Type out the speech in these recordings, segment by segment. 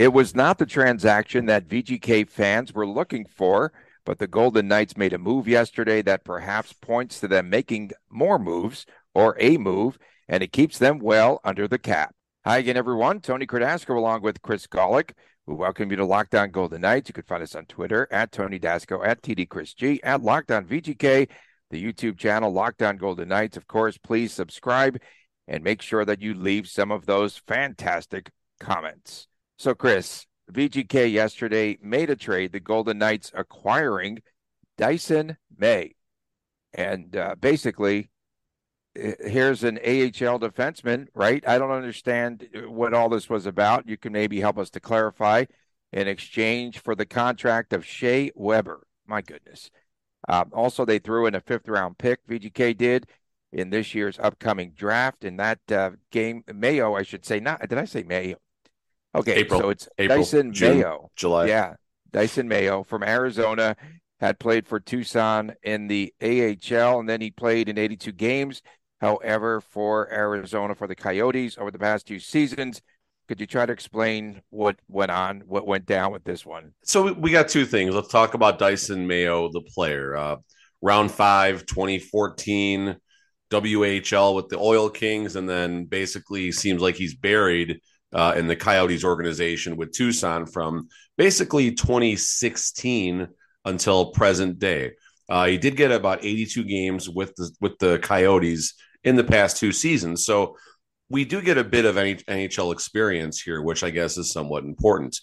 It was not the transaction that VGK fans were looking for, but the Golden Knights made a move yesterday that perhaps points to them making more moves or a move, and it keeps them well under the cap. Hi again, everyone. Tony Cardasco along with Chris Golick. We welcome you to Locked On Golden Knights. You can find us on Twitter at Tony Dasco, at TD Chris G, at Locked On VGK, the YouTube channel Locked On Golden Knights. Of course, please subscribe and make sure that you leave some of those fantastic comments. So, Chris, VGK yesterday made a trade, the Golden Knights acquiring Dysin May. And uh, basically, here's an AHL defenseman, right? I don't understand what all this was about. You can maybe help us to clarify in exchange for the contract of Shea Weber. My goodness. Um, also, they threw in a fifth round pick, VGK did in this year's upcoming draft. In that uh, game, Mayo, I should say, not, did I say Mayo? Okay, April, so it's April, Dysin June, Mayo. July. Yeah. Dysin Mayo from Arizona had played for Tucson in the AHL, and then he played in 82 games. However, for Arizona for the Coyotes over the past two seasons, could you try to explain what went on, what went down with this one? So we got two things. Let's talk about Dysin Mayo, the player. Uh, round five, 2014, WHL with the Oil Kings, and then basically seems like he's buried uh, in the Coyotes organization with Tucson from basically 2016 until present day. Uh, he did get about 82 games with the with the Coyotes in the past two seasons, so we do get a bit of NHL experience here, which I guess is somewhat important.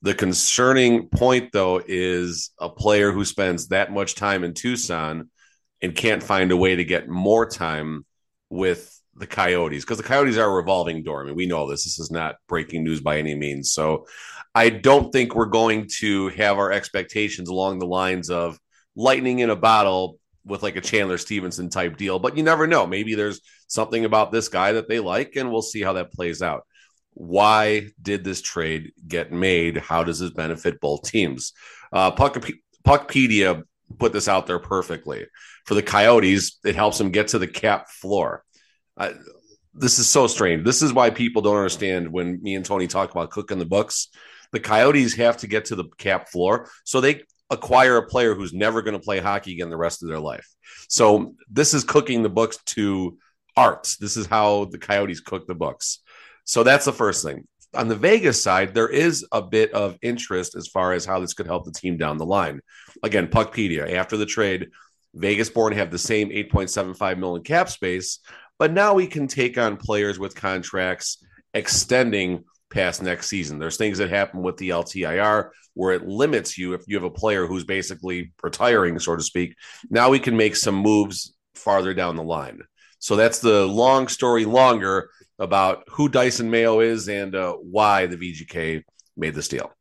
The concerning point, though, is a player who spends that much time in Tucson and can't find a way to get more time with the Coyotes because the Coyotes are a revolving door. I mean, we know this. This is not breaking news by any means. So I don't think we're going to have our expectations along the lines of lightning in a bottle with like a Chandler Stephenson type deal. But you never know. Maybe there's something about this guy that they like, and we'll see how that plays out. Why did this trade get made? How does this benefit both teams? Uh, Puck, Puckpedia put this out there perfectly. For the Coyotes, it helps them get to the cap floor. I, this is so strange. This is why people don't understand when me and Tony talk about cooking the books. The Coyotes have to get to the cap floor, so they acquire a player who's never going to play hockey again the rest of their life. So this is cooking the books to art. This is how the Coyotes cook the books. So that's the first thing. On the Vegas side, there is a bit of interest as far as how this could help the team down the line. Again, Puckpedia, after the trade, Vegas born have the same 8.75 million cap space, but now we can take on players with contracts extending past next season. There's things that happen with the LTIR where it limits you if you have a player who's basically retiring, so to speak. Now we can make some moves farther down the line. So that's the long story longer about who Dysin Mayo is and uh, why the VGK made this deal.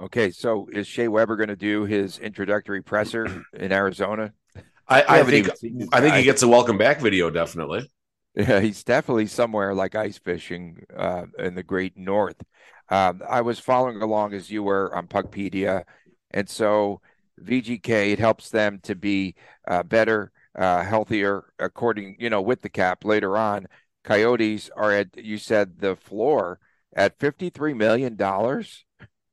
Okay, so is Shea Weber going to do his introductory presser in Arizona? I, I think I think he gets a welcome back video definitely. Yeah, he's definitely somewhere like ice fishing uh, in the great north. Um, I was following along as you were on Puckpedia, and so VGK it helps them to be uh, better, uh, healthier, according you know with the cap later on. Coyotes are at you said the floor at fifty three million dollars.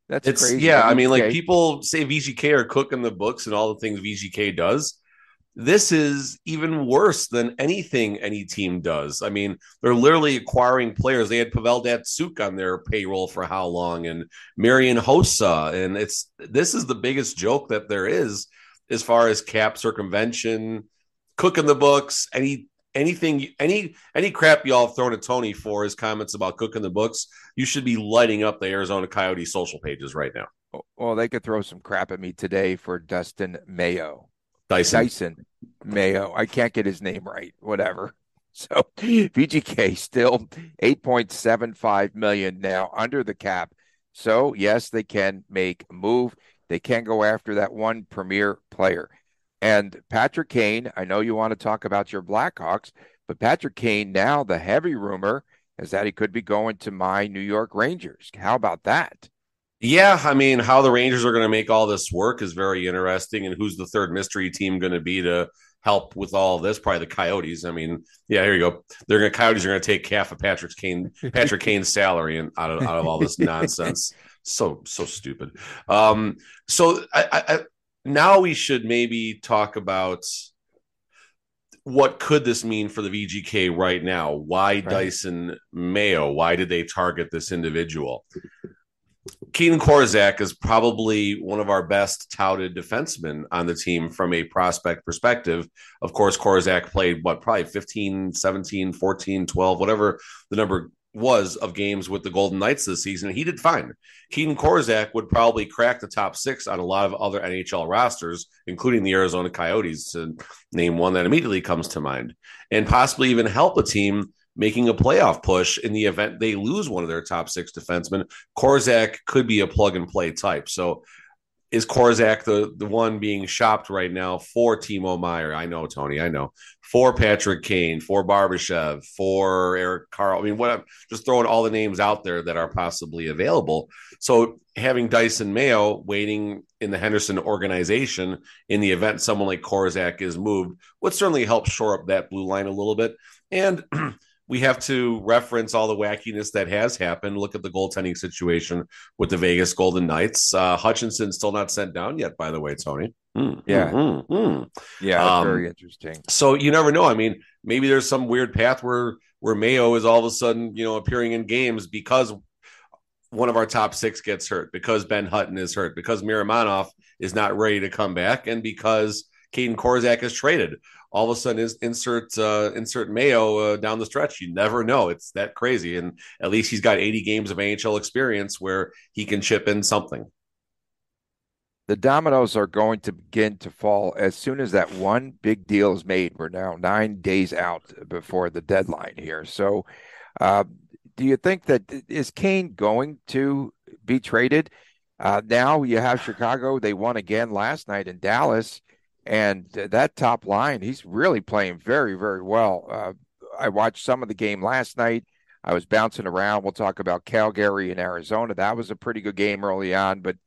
That's it's crazy. yeah. I mean, like people say VGK are cooking the books and all the things VGK does this is even worse than anything any team does. I mean, they're literally acquiring players. They had Pavel Datsyuk on their payroll for how long, and Marian Hossa, and it's this is the biggest joke that there is as far as cap circumvention, cooking the books, any anything, any any crap y'all have thrown at Tony for his comments about cooking the books. You should be lighting up the Arizona Coyotes social pages right now. Oh, well, they could throw some crap at me today for Dustin Mayo. Dysin. Dysin Mayo. I can't get his name right. Whatever. So VGK still 8.75 million now under the cap. So yes, they can make a move. They can't go after that one premier player. And Patrick Kane, I know you want to talk about your Blackhawks, but Patrick Kane now the heavy rumor is that he could be going to my New York Rangers. How about that? Yeah, I mean, how the Rangers are going to make all this work is very interesting, and who's the third mystery team going to be to help with all this? Probably the Coyotes. I mean, yeah, here you go. They're going to Coyotes are going to take half of Patrick Kane Patrick Kane's salary and out of out of all this nonsense. so so stupid. Um, so I, I, now we should maybe talk about what could this mean for the VGK right now? Why right. Dysin Mayo? Why did they target this individual? Keaton Korczak is probably one of our best touted defensemen on the team from a prospect perspective. Of course, Korczak played what, probably 15, 17, 14, 12, whatever the number was of games with the Golden Knights this season. He did fine. Keaton Korczak would probably crack the top six on a lot of other NHL rosters, including the Arizona Coyotes, to name one that immediately comes to mind, and possibly even help a team making a playoff push in the event they lose one of their top six defensemen. Korczak could be a plug and play type. So is Korczak the the one being shopped right now for Timo Meier? I know, Tony. I know. For Patrick Kane, for Barbashev, for Eric Carl. I mean, what I'm just throwing all the names out there that are possibly available. So having Dysin Mayo waiting in the Henderson organization in the event someone like Korczak is moved would certainly help shore up that blue line a little bit. And we have to reference all the wackiness that has happened. Look at the goaltending situation with the Vegas Golden Knights. Uh, Hutchinson still not sent down yet, by the way, Tony. Mm, yeah, mm, mm, yeah, um, very interesting. So you never know. I mean, maybe there's some weird path where where Mayo is all of a sudden, you know, appearing in games because one of our top six gets hurt, because Ben Hutton is hurt, because Miromanov is not ready to come back, and because Kaedan Korczak is traded all of a sudden is insert uh, insert Mayo uh, down the stretch. You never know. It's that crazy, and at least he's got 80 games of NHL experience where he can chip in something. The dominoes are going to begin to fall as soon as that one big deal is made. We're now nine days out before the deadline here. So, uh, do you think that is Kane going to be traded? Uh, now you have Chicago. They won again last night in Dallas. And that top line, he's really playing very, very well. Uh, I watched some of the game last night. I was bouncing around. We'll talk about Calgary and Arizona. That was a pretty good game early on. But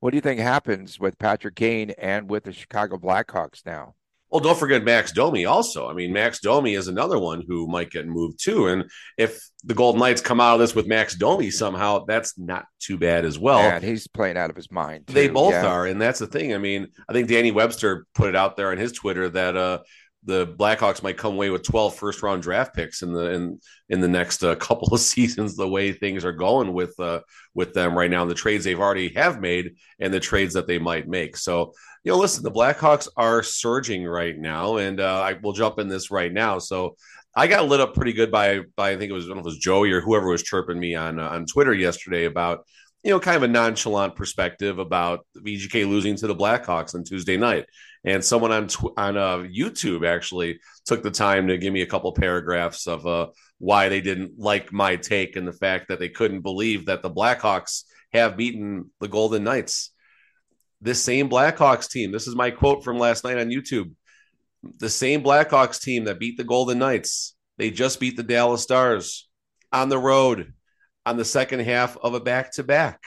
what do you think happens with Patrick Kane and with the Chicago Blackhawks now? Well, don't forget Max Domi also. I mean, Max Domi is another one who might get moved too. And if the Golden Knights come out of this with Max Domi somehow, that's not too bad as well. And he's playing out of his mind. Too. They both yeah. are. And that's the thing. I mean, I think Danny Webster put it out there on his Twitter that uh, the Blackhawks might come away with 12 first round draft picks in the in in the next uh, couple of seasons the way things are going with uh, with them right now and the trades they've already have made and the trades that they might make. So you know, listen, the Blackhawks are surging right now, and uh, I will jump in this right now. So I got lit up pretty good by by I think it was if it was Joey or whoever was chirping me on uh, on Twitter yesterday about you know kind of a nonchalant perspective about VGK losing to the Blackhawks on Tuesday night, and someone on tw- on uh, YouTube actually took the time to give me a couple paragraphs of uh, why they didn't like my take and the fact that they couldn't believe that the Blackhawks have beaten the Golden Knights this same Blackhawks team, this is my quote from last night on YouTube. The same Blackhawks team that beat the Golden Knights, they just beat the Dallas Stars on the road on the second half of a back to back.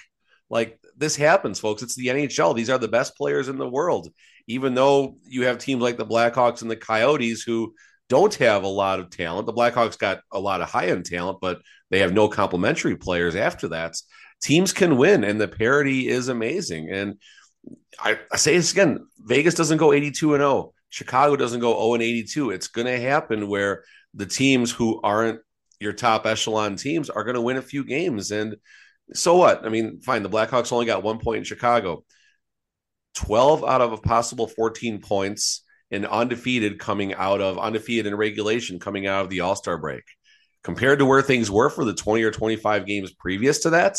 Like this happens, folks. It's the NHL. These are the best players in the world. Even though you have teams like the Blackhawks and the Coyotes who don't have a lot of talent, the Blackhawks got a lot of high end talent, but they have no complementary players after that. Teams can win, and the parity is amazing. And I, I say this again Vegas doesn't go 82 and 0. Chicago doesn't go 0 and 82. It's going to happen where the teams who aren't your top echelon teams are going to win a few games. And so what? I mean, fine. The Blackhawks only got one point in Chicago. 12 out of a possible 14 points and undefeated coming out of undefeated in regulation coming out of the All Star break. Compared to where things were for the 20 or 25 games previous to that,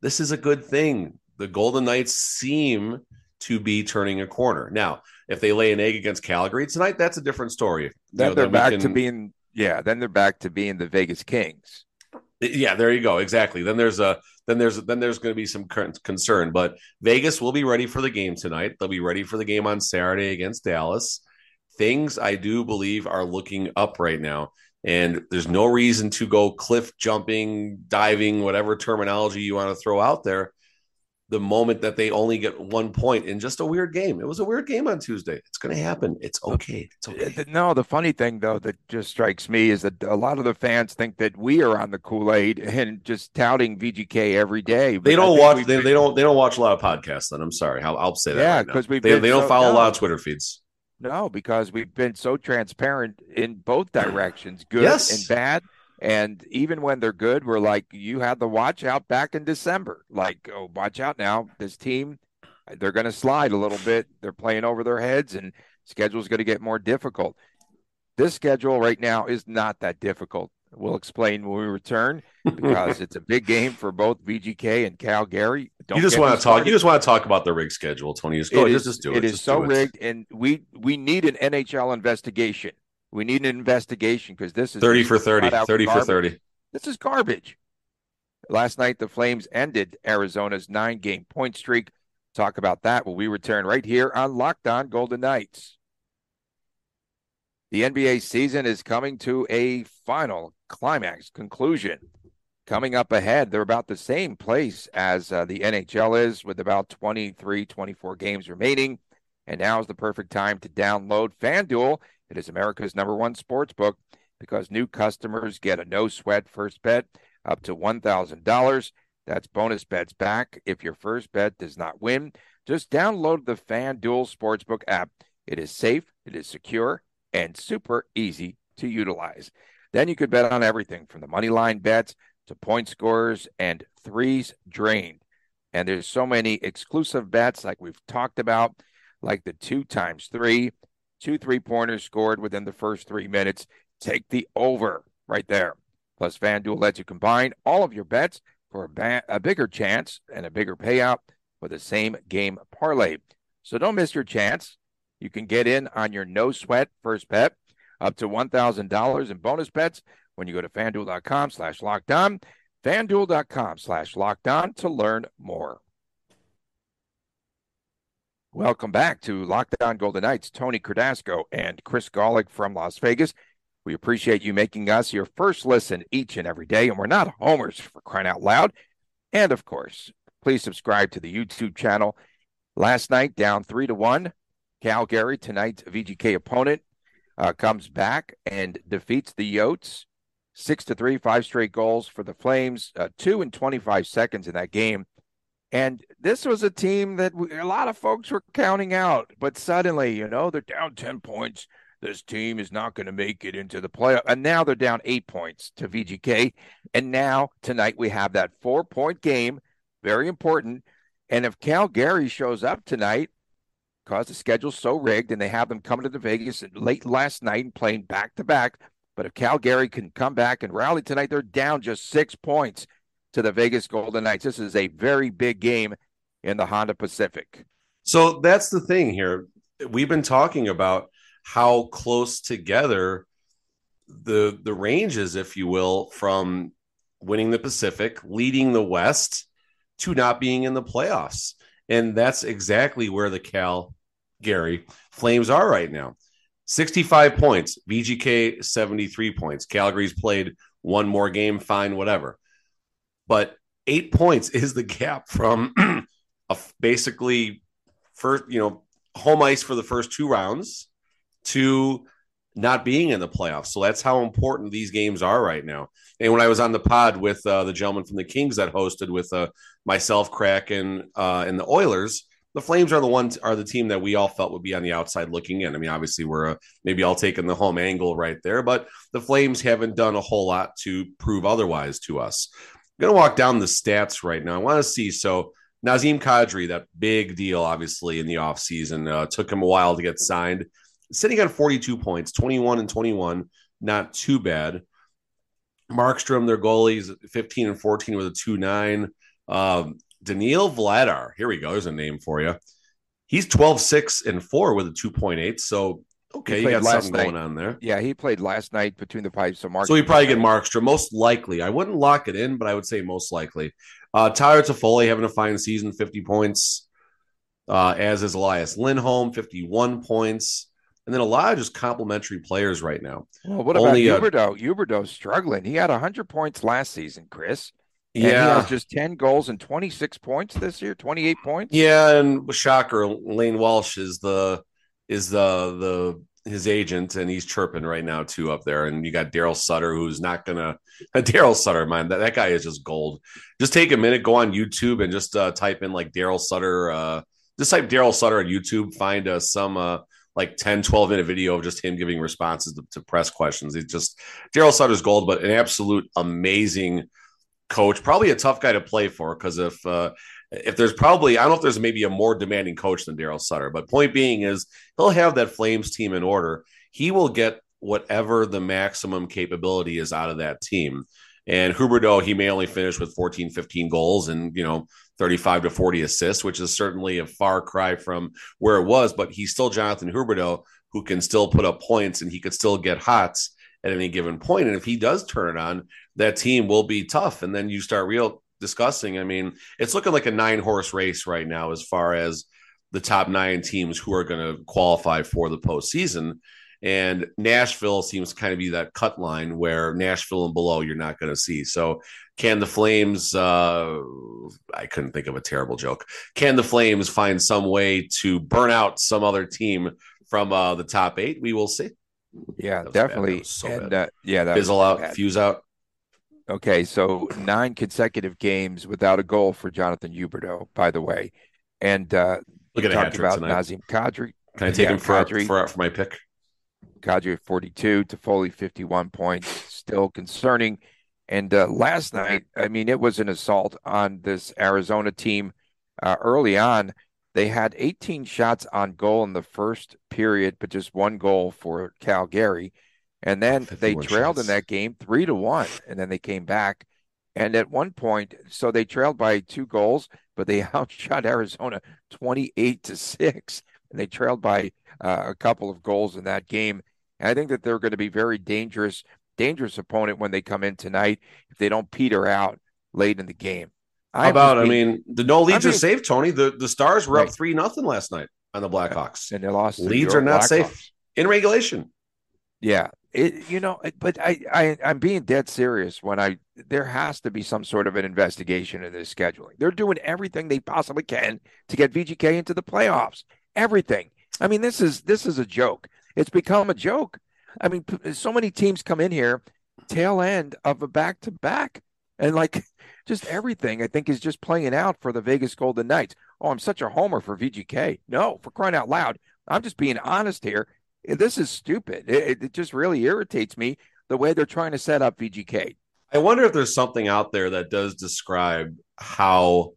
this is a good thing the Golden Knights seem to be turning a corner. Now, if they lay an egg against Calgary tonight, that's a different story. Then you know, they're back can... to being yeah. Then they're back to being the Vegas Kings. Yeah, there you go. Exactly. Then there's a then there's then there's going to be some concern. But Vegas will be ready for the game tonight. They'll be ready for the game on Saturday against Dallas. Things I do believe are looking up right now. And there's no reason to go cliff jumping, diving, whatever terminology you want to throw out there the moment that they only get one point in just a weird game. It was a weird game on Tuesday. It's going to happen. It's okay. It's okay. No, the funny thing though that just strikes me is that a lot of the fans think that we are on the Kool Aid and just touting VGK every day. They don't watch. They, they, don't. They don't watch a lot of podcasts. Then I'm sorry. I'll, I'll say that. Yeah, because right we they, they don't so, follow no, a lot of Twitter feeds. No, because we've been so transparent in both directions, good yes. and bad. And even when they're good, we're like, you had the watch out back in December. Like, oh, watch out now. This team, they're going to slide a little bit. They're playing over their heads, and schedule's going to get more difficult. This schedule right now is not that difficult. We'll explain when we return because it's a big game for both VGK and Calgary. Don't you just want to talk. You just want to talk about the rig schedule, Tony. Just go. It is, just, do it. It is so rigged, and we we need an NHL investigation. We need an investigation because this is 30 for 30. 30 garbage. for 30. This is garbage. Last night, the Flames ended Arizona's nine game point streak. Talk about that when we return right here on Locked On Golden Knights. The NBA season is coming to a final climax conclusion. Coming up ahead, they're about the same place as uh, the NHL is, with about 23, 24 games remaining. And now is the perfect time to download FanDuel it is America's number one sports book because new customers get a no sweat first bet up to $1,000. That's bonus bets back if your first bet does not win. Just download the FanDuel Sportsbook app. It is safe, it is secure, and super easy to utilize. Then you could bet on everything from the money line bets to point scores and threes drained. And there's so many exclusive bets like we've talked about, like the two times three two three pointers scored within the first three minutes. Take the over right there. Plus, FanDuel lets you combine all of your bets for a, ba- a bigger chance and a bigger payout for the same game parlay. So don't miss your chance. You can get in on your no sweat first bet up to $1,000 in bonus bets when you go to fanduel.com slash locked on. Fanduel.com slash locked on to learn more. Welcome back to Locked On Golden Knights. Tony Cardasco and Chris Gawlik from Las Vegas. We appreciate you making us your first listen each and every day, and we're not homers for crying out loud. And of course, please subscribe to the YouTube channel. Last night, down three to one, Calgary, tonight's VGK opponent, uh, comes back and defeats the Yotes six to three, five straight goals for the Flames, uh, two and 25 seconds in that game. And this was a team that we, a lot of folks were counting out, but suddenly, you know, they're down 10 points. This team is not going to make it into the playoff. And now they're down eight points to VGK. And now tonight we have that four point game, very important. And if Calgary shows up tonight, because the schedule's so rigged and they have them coming to the Vegas late last night and playing back to back. But if Calgary can come back and rally tonight, they're down just six points to the Vegas Golden Knights. This is a very big game in the Honda Pacific. So that's the thing here. We've been talking about how close together the the ranges, if you will, from winning the Pacific, leading the West, to not being in the playoffs. And that's exactly where the Cal Gary Flames are right now. 65 points, VGK 73 points. Calgary's played one more game, fine, whatever but eight points is the gap from a basically first, you know, home ice for the first two rounds to not being in the playoffs. So that's how important these games are right now. And when I was on the pod with uh, the gentleman from the Kings that hosted with uh, myself, Kraken, uh, and the Oilers, the Flames are the ones are the team that we all felt would be on the outside looking in. I mean, obviously we're uh, maybe all taking the home angle right there, but the Flames haven't done a whole lot to prove otherwise to us. I'm going to walk down the stats right now. I want to see. So, Nazem Kadri, that big deal, obviously, in the offseason, uh, took him a while to get signed. Sitting on 42 points, 21 and 21, not too bad. Markstrom, their goalies, 15 and 14 with a 2 9. Um, Daniil Vladar, here we go. There's a name for you. He's 12 6 and 4 with a 2.8. So Okay, you got something night. going on there. Yeah, he played last night between the pipes. So Mark. So he probably get Markstrom most likely. I wouldn't lock it in, but I would say most likely. Uh, Tyler Toffoli having a fine season, 50 points, uh, as is Elias Lindholm, 51 points. And then a lot of just complimentary players right now. Well, what Only, about? Uh, Huberdeau's struggling. He had 100 points last season, Chris. And yeah. he has just 10 goals and 26 points this year, 28 points. Yeah, and shocker, Lane Walsh is the is the the his agent, and he's chirping right now too up there. And you got Daryl Sutter, who's not gonna Daryl Sutter, mind that, that guy is just gold. Just take a minute, go on YouTube, and just uh, type in like Daryl Sutter. Uh, just type Daryl Sutter on YouTube, find uh, some uh, like 10, 12 minute video of just him giving responses to, to press questions. He's just Daryl Sutter's gold, but an absolute amazing coach. Probably a tough guy to play for because if uh, if there's probably I don't know if there's maybe a more demanding coach than Daryl Sutter, but point being is he'll have that Flames team in order. He will get whatever the maximum capability is out of that team. And Huberdeau, he may only finish with 14, 15 goals and, you know, 35 to 40 assists, which is certainly a far cry from where it was, but he's still Jonathan Huberdeau who can still put up points and he could still get hots at any given point. And if he does turn it on, that team will be tough. And then you start real discussing. I mean, it's looking like a nine horse race right now as far as the top nine teams who are going to qualify for the postseason. And Nashville seems to kind of be that cut line where Nashville and below you're not going to see. So, can the Flames? Uh, I couldn't think of a terrible joke. Can the Flames find some way to burn out some other team from uh, the top eight? We will see. Yeah, definitely. So and uh, yeah, that fizzle out, bad. fuse out. Okay, so nine consecutive games without a goal for Jonathan Huberdeau, by the way. And uh, look at talked about tonight. Nazem Kadri. Can I take yeah, him for, Kadri, for for my pick? Kadri at 42, Toffoli 51 points, still concerning. And uh, last night, I mean, it was an assault on this Arizona team uh, early on. They had 18 shots on goal in the first period, but just one goal for Calgary. And then they trailed shots. in that game three to one, and then they came back. And at one point, so they trailed by two goals, but they outshot Arizona 28 to six. And they trailed by uh, a couple of goals in that game. And I think that they're going to be very dangerous, dangerous opponent when they come in tonight if they don't peter out late in the game. How about? Being, I mean, the no leads I mean, are safe, Tony. The the Stars were right. up three nothing last night on the Blackhawks, and they lost. Leads are not Blackhawks. safe in regulation. Yeah, it, you know, but I, I, I'm being dead serious when I, there has to be some sort of an investigation in this scheduling. They're doing everything they possibly can to get VGK into the playoffs. Everything. I mean, this is, this is a joke. It's become a joke. I mean, so many teams come in here, tail end of a back to back, and like just everything I think is just playing out for the Vegas Golden Knights. Oh, I'm such a homer for VGK. No, for crying out loud. I'm just being honest here this is stupid. It, it just really irritates me the way they're trying to set up VGK. I wonder if there's something out there that does describe how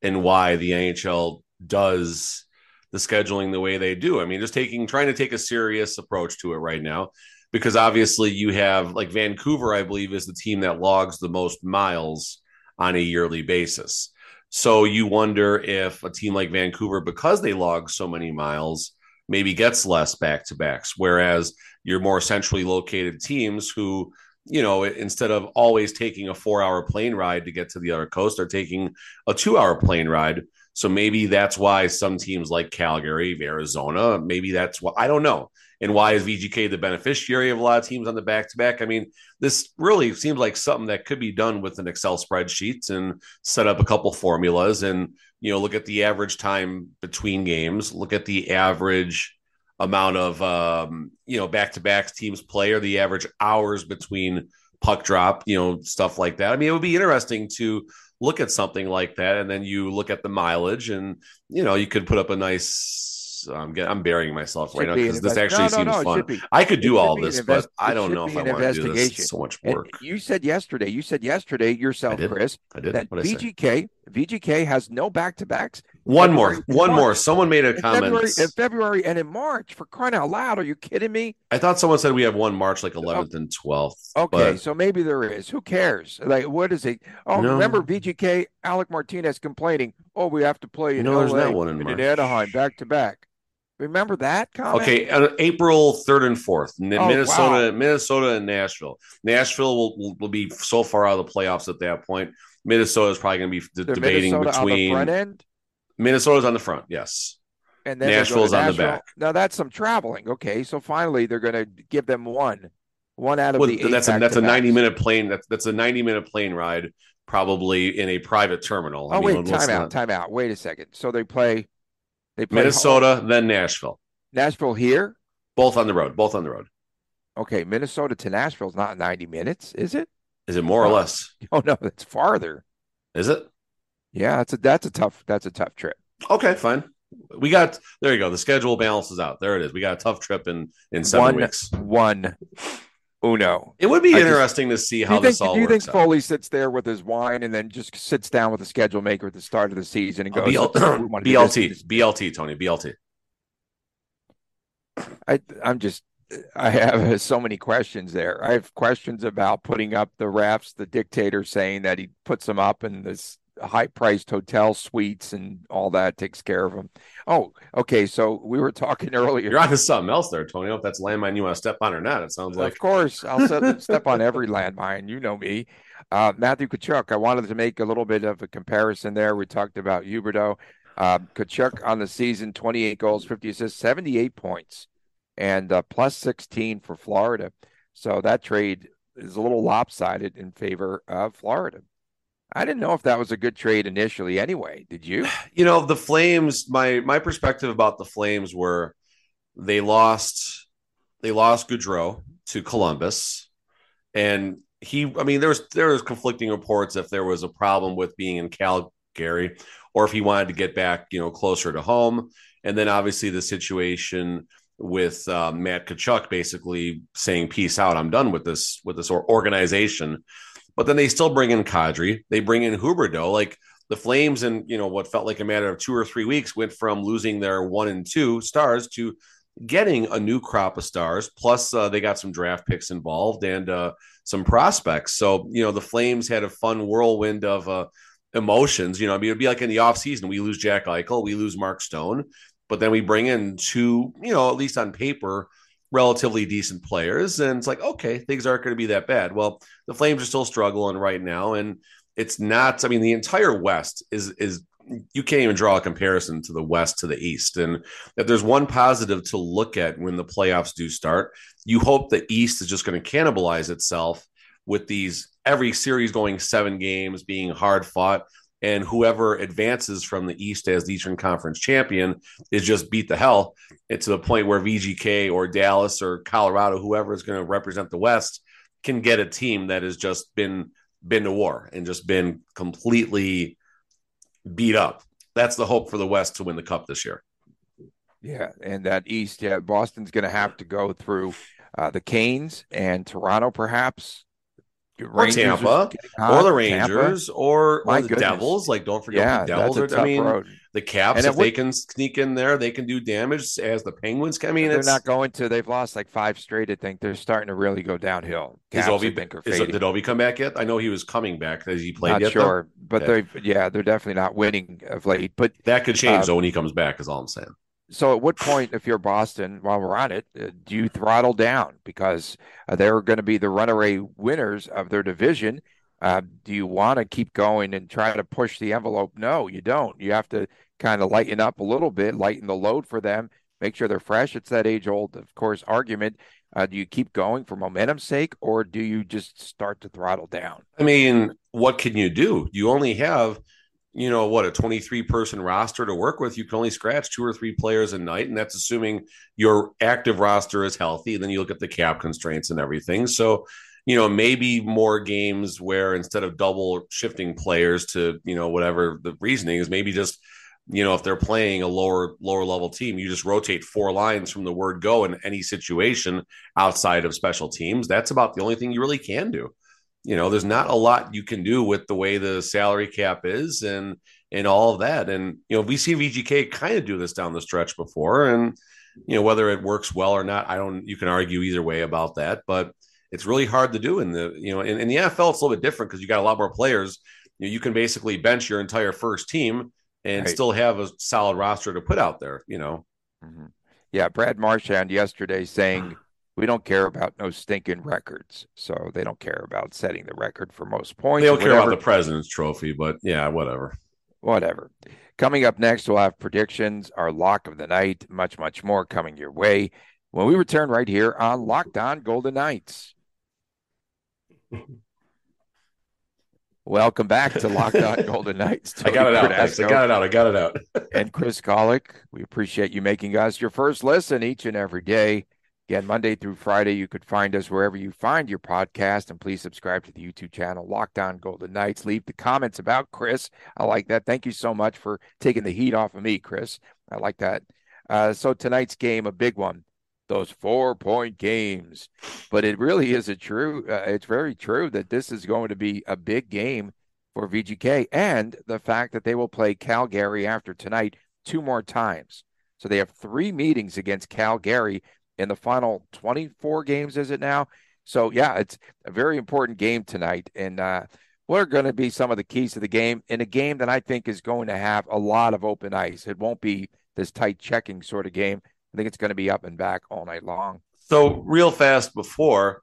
and why the NHL does the scheduling the way they do. I mean, just taking trying to take a serious approach to it right now because obviously you have like Vancouver, I believe, is the team that logs the most miles on a yearly basis. So you wonder if a team like Vancouver, because they log so many miles, maybe gets less back to backs. Whereas your more centrally located teams who, you know, instead of always taking a four hour plane ride to get to the other coast, are taking a two hour plane ride. So maybe that's why some teams like Calgary, Arizona, maybe that's what I don't know. And why is VGK the beneficiary of a lot of teams on the back to back? I mean, this really seems like something that could be done with an Excel spreadsheet and set up a couple formulas and you know, look at the average time between games, look at the average amount of um, you know back to backs teams play or the average hours between puck drop, you know, stuff like that. I mean, it would be interesting to look at something like that, and then you look at the mileage, and you know, you could put up a nice I'm getting, I'm burying myself right now because this actually no, no, seems no, fun. I could do all this, invest- but I don't know if I want to do this. It's so much work. And you said yesterday, you said yesterday yourself, I Chris, I did. that VGK VGK has no back to backs. One February, more, one March. more. Someone made a in comment February, in February and in March. For crying out loud, are you kidding me? I thought someone said we have one March, like 11th and 12th. Okay, but... so maybe there is. Who cares? Like, what is it? Oh, no. remember VGK Alec Martinez complaining. Oh, we have to play in no, LA there's not one in, in Anaheim back to back. Remember that comment? Okay, uh, April third and fourth, oh, Minnesota, wow. Minnesota, and Nashville. Nashville will, will, be so far out of the playoffs at that point. Minnesota is probably going to be d- debating Minnesota on the between front end, Minnesota's on the front. Yes. and then Nashville's on the back. Now that's some traveling. Okay, so finally they're going to give them one, one out of Well, the. eight that's a that's a. 90 minute plane. That's that's a 90 minute plane ride, probably in a private terminal. Oh wait, let's time out, not- time out. Wait a second. So they play, they Minnesota, home- then Nashville. Nashville here. Both on the road. Both on the road. Okay, Minnesota to Nashville is not ninety minutes, is it? Is it more or less? Oh no, it's farther. Is it? Yeah, that's a that's a tough that's a tough trip. Okay, fine. We got there. You go. The schedule balances out. There it is. We got a tough trip in in seven one weeks. one uno. It would be I just- interesting to see how you think, all do you think works out. Foley sits there with his wine and then just sits down with the schedule maker at the start of the season and Uh, goes, BL- "We wanna do this, BLT, this." BLT, Tony, BLT. I, I'm just, I have so many questions there. I have questions about putting up the refs, the dictator saying that he puts them up and this high priced hotel suites and all that takes care of them. Oh, okay. So we were talking earlier. You're on to something else there, Tony. I don't know if that's landmine you want to step on or not. It sounds like Of course, I'll set, step on every landmine. You know me. Uh, Matthew Tkachuk, I wanted to make a little bit of a comparison there. We talked about Huberdeau. Uh, Tkachuk on the season, 28 goals, 50 assists, 78 points, and uh, plus 16 for Florida. So that trade is a little lopsided in favor of Florida. I didn't know if that was a good trade initially anyway. Did you? you know the Flames. My my perspective about the Flames were they lost they lost Gaudreau to Columbus, and he. I mean, there was there was conflicting reports if there was a problem with being in Calgary or if he wanted to get back, you know, closer to home. And then obviously the situation with uh, Matt Tkachuk basically saying peace out. I'm done with this with this organization. But then they still bring in Kadri. They bring in Huberdeau. Like the Flames, in you know what felt like a matter of two or three weeks, went from losing their one and two stars to getting a new crop of stars. Plus, uh, they got some draft picks involved and uh, some prospects. So you know the Flames had a fun whirlwind of uh, emotions. You know, I mean, it'd be like in the offseason, we lose Jack Eichel, we lose Mark Stone, but then we bring in two, you know, at least on paper, relatively decent players. And it's like, okay, things aren't going to be that bad. Well, the Flames are still struggling right now. And it's not, I mean, the entire West is, is, you can't even draw a comparison to the West to the East. And if there's one positive to look at when the playoffs do start, you hope the East is just going to cannibalize itself with these every series going seven games, being hard fought. And whoever advances from the East as the Eastern Conference champion is just beat the hell to the point where VGK or Dallas or Colorado, whoever is going to represent the West, can get a team that has just been been to war and just been completely beat up. That's the hope for the West to win the cup this year. Yeah, and that East, yeah, Boston's going to have to go through uh, the Canes and Toronto, perhaps. Or Rangers are Tampa, or the Tampa. Rangers, or, or the goodness. Devils. Like, don't forget Yeah, the Devils. Are, I mean, road. the Caps, And if they can sneak in there, they can do damage as the Penguins. can. I mean, They're not going to. They've lost like five straight. I think they're starting to really go downhill. Is Caps, I Ovi, is, did Ovi come back yet? I know he was coming back. Has he played Not yet? though? sure, but Okay. they, yeah, they're definitely not winning of late. But That could change Uh, though when he comes back. Is all I'm saying. So, at what point, if you're Boston, while we're on it, uh, do you throttle down because uh, they're going to be the runaway winners of their division? Uh, do you want to keep going and try to push the envelope? No, you don't. You have to kind of lighten up a little bit, lighten the load for them, make sure they're fresh. It's that age old, of course, argument. Uh, do you keep going for momentum's sake, or do you just start to throttle down? I mean, what can you do? You only have, you know, what a 23 person roster to work with. You can only scratch two or three players a night, and that's assuming your active roster is healthy. And then you look at the cap constraints and everything. So, you know, maybe more games where instead of double shifting players to, you know, whatever the reasoning is, maybe just you know if they're playing a lower lower level team you just rotate four lines from the word go in any situation outside of special teams that's about the only thing you really can do you know there's not a lot you can do with the way the salary cap is and and all of that and you know we see vgk kind of do this down the stretch before and you know whether it works well or not i don't you can argue either way about that but it's really hard to do in the you know in, in the nfl it's a little bit different because you got a lot more players you, know, you can basically bench your entire first team and Right. still have a solid roster to put out there you know Mhm. Yeah, Brad Marchand yesterday saying we don't care about no stinking records. So they don't care about setting the record for most points. They don't care about the President's Trophy, but yeah, whatever. Whatever. Coming up next, we'll have predictions, our lock of the night, much, much more coming your way when we return right here on Locked On Golden Knights. Welcome back to Locked On Golden Knights. I got it out. I got it out. I got it out. and Chris Golick, we appreciate you making us your first listen each and every day. Again, Monday through Friday, you could find us wherever you find your podcast. And please subscribe to the YouTube channel, Locked On Golden Knights. Leave the comments about Chris. I like that. Thank you so much for taking the heat off of me, Chris. I like that. Uh, so tonight's game, a big one. Those four point games, but it really is a true. Uh, it's very true that this is going to be a big game for VGK, and the fact that they will play Calgary after tonight two more times. So they have three meetings against Calgary in the final 24 games, is it now? So, yeah, it's a very important game tonight. And uh, what are going to be some of the keys to the game in a game that I think is going to have a lot of open ice? It won't be this tight checking sort of game. I think it's going to be up and back all night long. So, real fast before,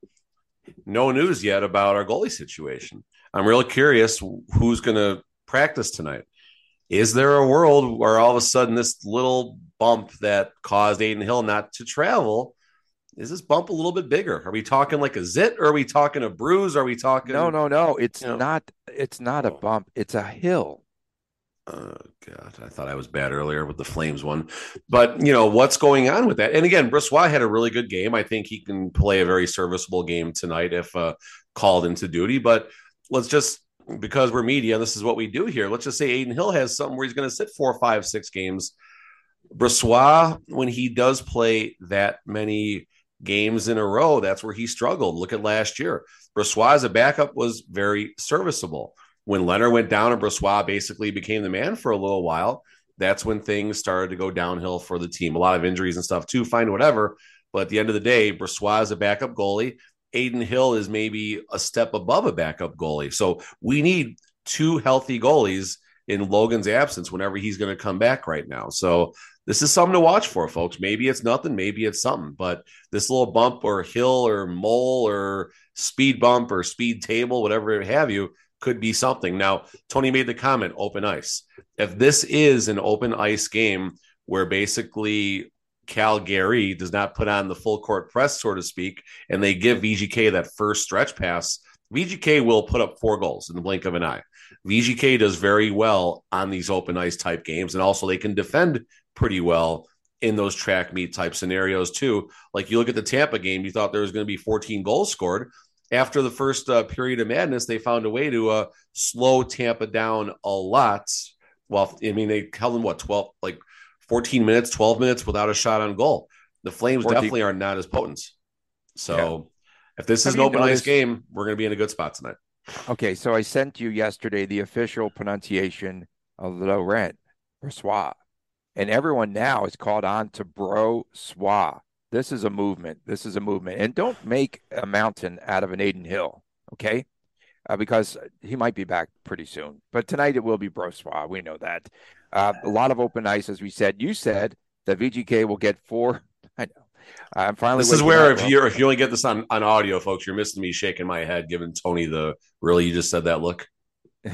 no news yet about our goalie situation. I'm real curious who's going to practice tonight. Is there a world where all of a sudden this little bump that caused Adin Hill not to travel is this bump a little bit bigger? Are we talking like a zit or are we talking a bruise? Are we talking No, no, no. It's you know? not it's not a bump. It's a hill. Oh God, I thought I was bad earlier with the Flames one, but you know what's going on with that. And again, Brossoit had a really good game. I think he can play a very serviceable game tonight if uh, called into duty. But let's just because we're media, this is what we do here. Let's just say Adin Hill has something where he's going to sit four, five, six games. Brossoit, when he does play that many games in a row, that's where he struggled. Look at last year. Brossoit as a backup was very serviceable. When Leonard went down and Brossoit basically became the man for a little while, that's when things started to go downhill for the team. A lot of injuries and stuff too, fine, whatever. But at the end of the day, Brossoit is a backup goalie. Adin Hill is maybe a step above a backup goalie. So we need two healthy goalies in Logan's absence whenever he's going to come back right now. So this is something to watch for, folks. Maybe it's nothing, maybe it's something, but this little bump or hill or mole or speed bump or speed table, whatever have you, could be something. Now, Tony made the comment open ice. If this is an open ice game where basically Calgary does not put on the full court press, so to speak, and they give VGK that first stretch pass, VGK will put up four goals in the blink of an eye. VGK does very well on these open ice type games, and also they can defend pretty well in those track meet type scenarios too. Like you look at the Tampa game, you thought there was going to be 14 goals scored. After the first uh, period of madness, they found a way to uh, slow Tampa down a lot. Well, I mean, they held them what 12, like 14 minutes, 12 minutes without a shot on goal. The Flames 14. definitely are not as potent. So yeah. if this is an open ice game, we're going to be in a good spot tonight. Okay, so I sent you yesterday the official pronunciation of Laurent Brossoit, and everyone now is called on to Bro Swa. This is a movement. This is a movement, and don't make a mountain out of an Adin Hill, okay? Uh, because he might be back pretty soon. But tonight it will be bro Brossoit. We know that. Uh, a lot of open ice, as we said. You said that VGK will get four. I know. I'm finally. This is where if you're if you only get this on on audio, folks, you're missing me shaking my head, giving Tony the really. You just said that look.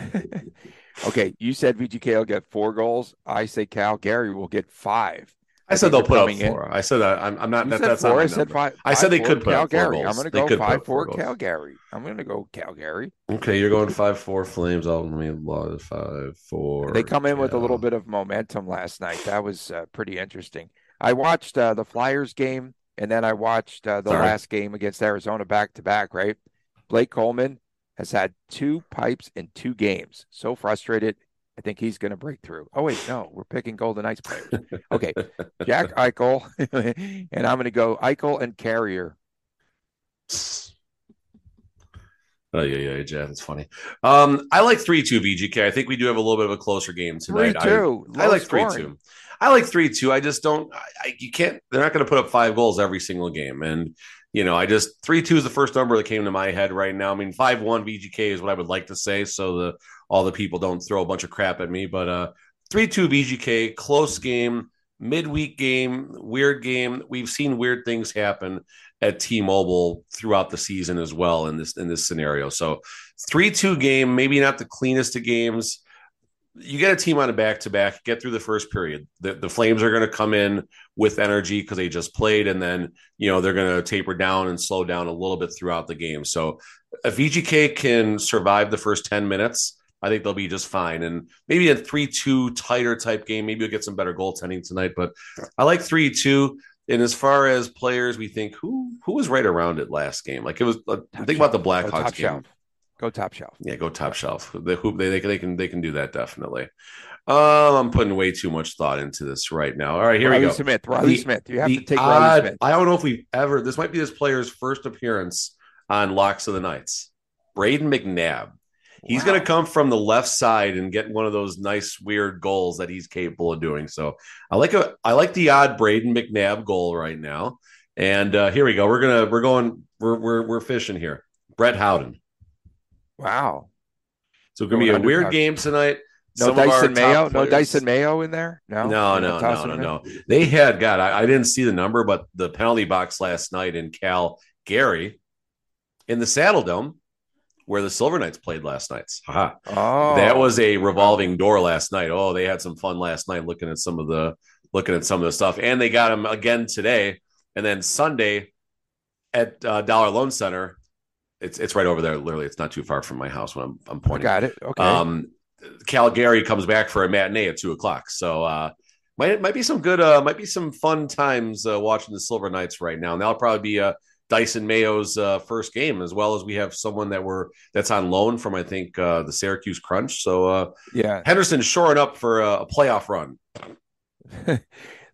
okay, you said VGK will get four goals. I say Calgary will get five. I, said they'll put up four. In. I said that I'm, I'm not. That, that's four. not. I said five. I said they could put Calgary. I'm going to go five four, Calgary. I'm going to go Calgary. Okay, you're going five four Flames. I'll let me log five four. They come in with a little bit of momentum last night. That was uh, pretty interesting. I watched uh, the Flyers game, and then I watched uh, the Sorry. last game against Arizona back to back. Right, Blake Coleman has had two pipes in two games. So frustrated. I think he's going to break through. Oh wait, no, we're picking Golden Knights players. Okay, Jack Eichel, and I'm going to go Eichel and Carrier. Oh yeah, yeah, Jeff, it's funny. Um, I like three two VGK. I think we do have a little bit of a closer game tonight. Three two. I, I like three two. I like three two. I just don't. I, you can't. They're not going to put up five goals every single game, and you know, I just three two is the first number that came to my head right now. I mean, five one VGK is what I would like to say, so the all the people don't throw a bunch of crap at me. But uh, three two VGK, close game. midweek game, weird game. We've seen weird things happen at T-Mobile throughout the season as well in this in this scenario. So, three-two game, maybe not the cleanest of games. You get a team on a back-to-back, get through the first period. The, the Flames are going to come in with energy because they just played, and then you know they're going to taper down and slow down a little bit throughout the game. So, if VGK can survive the first ten minutes I think they'll be just fine. And maybe a 3 2 tighter type game. Maybe you'll get some better goaltending tonight. But I like 3 2. And as far as players, we think who who was right around it last game? Like it was. Uh, think about the Blackhawks game. Shelf. Go top shelf. Yeah, go top shelf. They, they, they, they can they can do that definitely. Um, I'm putting way too much thought into this right now. All right, here Reilly we go. Smith, Reilly the, Smith. You have to take odd, Reilly Smith. I don't know if we've ever. This might be this player's first appearance on Locks of the Knights. Brayden McNabb. He's wow. going to come from the left side and get one of those nice weird goals that he's capable of doing. So I like a I like the odd Brayden McNabb goal right now. And uh, here we go. We're gonna we're going we're we're we're fishing here. Brett Howden. Wow. So it's gonna be a weird game tonight. No Some Dysin Mayo. No Dysin Mayo in there. No. No. No. No. No. No. They had God. I, I didn't see the number, but the penalty box last night in Cal Gary in the Saddledome where the Silver Knights played last night. Oh, that was a revolving door last night. Oh, they had some fun last night looking at some of the looking at some of the stuff, and they got them again today. And then Sunday at uh, Dollar Loan Center, it's it's right over there. Literally, it's not too far from my house when I'm I'm pointing. I got it. Okay. Um, Calgary comes back for a matinee at two o'clock, so uh, might might be some good uh might be some fun times uh, watching the Silver Knights right now. And that'll probably be a Dysin Mayo's uh, first game, as well as we have someone that we're that's on loan from I think uh, the Syracuse Crunch. So uh, yeah, Henderson shoring up for a, a playoff run.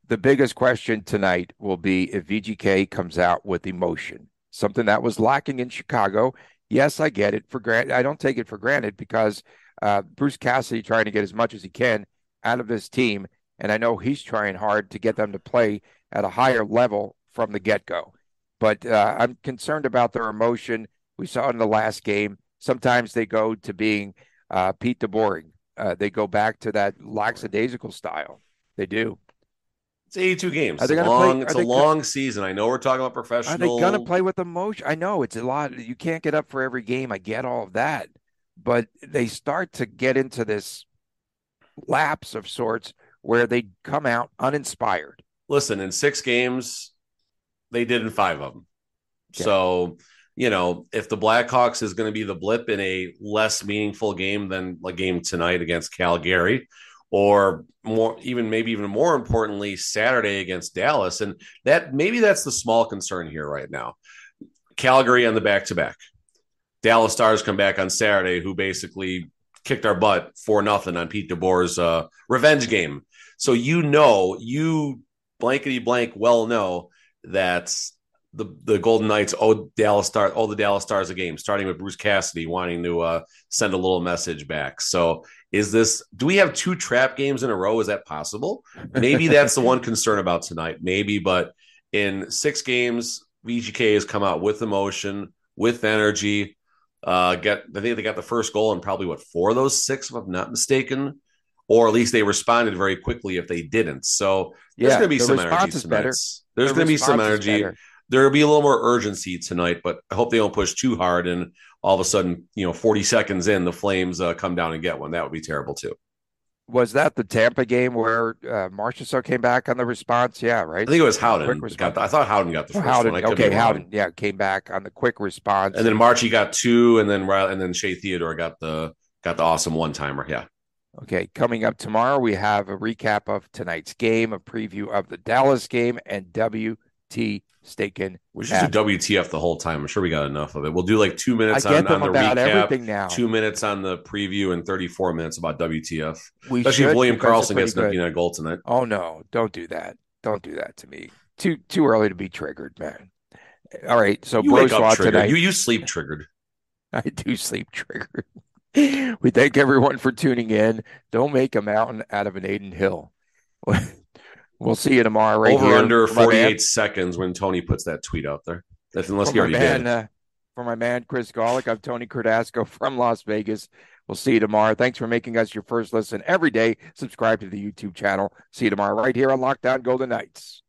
the biggest question tonight will be if VGK comes out with emotion, something that was lacking in Chicago. Yes, I get it for granted. I don't take it for granted because uh, Bruce Cassidy trying to get as much as he can out of this team, and I know he's trying hard to get them to play at a higher level from the get go. But uh, I'm concerned about their emotion. We saw in the last game. Sometimes they go to being uh, Pete DeBoer. Uh, they go back to that lackadaisical style. They do. It's 82 games. It's a long, play, it's a long go- season. I know we're talking about professional. Are they going to play with emotion? I know it's a lot. You can't get up for every game. I get all of that. But they start to get into this lapse of sorts where they come out uninspired. Listen, in six games, they did in five of them. Okay. So, you know, if the Blackhawks is going to be the blip in a less meaningful game than a game tonight against Calgary, or more, even maybe even more importantly, Saturday against Dallas, and that maybe that's the small concern here right now. Calgary on the back to back. Dallas Stars come back on Saturday, who basically kicked our butt for nothing on Pete DeBoer's uh, revenge game. So you know, you blankety blank well know that the the Golden Knights owe Dallas Star all the Dallas Stars a game, starting with Bruce Cassidy wanting to uh, send a little message back. So is this do we have two trap games in a row? Is that possible? Maybe that's the one concern about tonight. Maybe, but in six games, VGK has come out with emotion, with energy. Uh, get I think they got the first goal in probably what four of those six, if I'm not mistaken or at least they responded very quickly if they didn't. So there's yeah, going to be some energy. Tonight. There's going to be some energy. There will be a little more urgency tonight, but I hope they don't push too hard and all of a sudden, you know, 40 seconds in, the Flames uh, come down and get one. That would be terrible too. Was that the Tampa game where uh, Marchessault came back on the response? Yeah, right. I think it was Howden. Got the, I thought Howden got the first Howden, one. okay, Howden. Yeah, came back on the quick response, and then Marchie got two, and then and then Shea Theodore got the got the awesome one timer. Yeah. Okay, coming up tomorrow, we have a recap of tonight's game, a preview of the Dallas game, and WT Staken. We should do WTF the whole time. I'm sure we got enough of it. We'll do like two minutes on, on, the recap, two minutes on the preview, and 34 minutes about WTF. We Especially if William Karlsson gets the United goal tonight. Oh no! Don't do that. Don't do that to me. Too too early to be triggered, man. All right, so you triggered. Tonight. You you sleep triggered. I do sleep triggered we thank everyone for tuning in. Don't make a mountain out of an Adin Hill. we'll see you tomorrow. Right Over here. under forty eight seconds when Tony puts that tweet out there. That's unless for he already man, did. Uh, for my man Chris Gawlik, I'm Tony Cardasco from Las Vegas. We'll see you tomorrow. Thanks for making us your first listen every day. Subscribe to the YouTube channel. See you tomorrow right here on Locked On Golden Knights.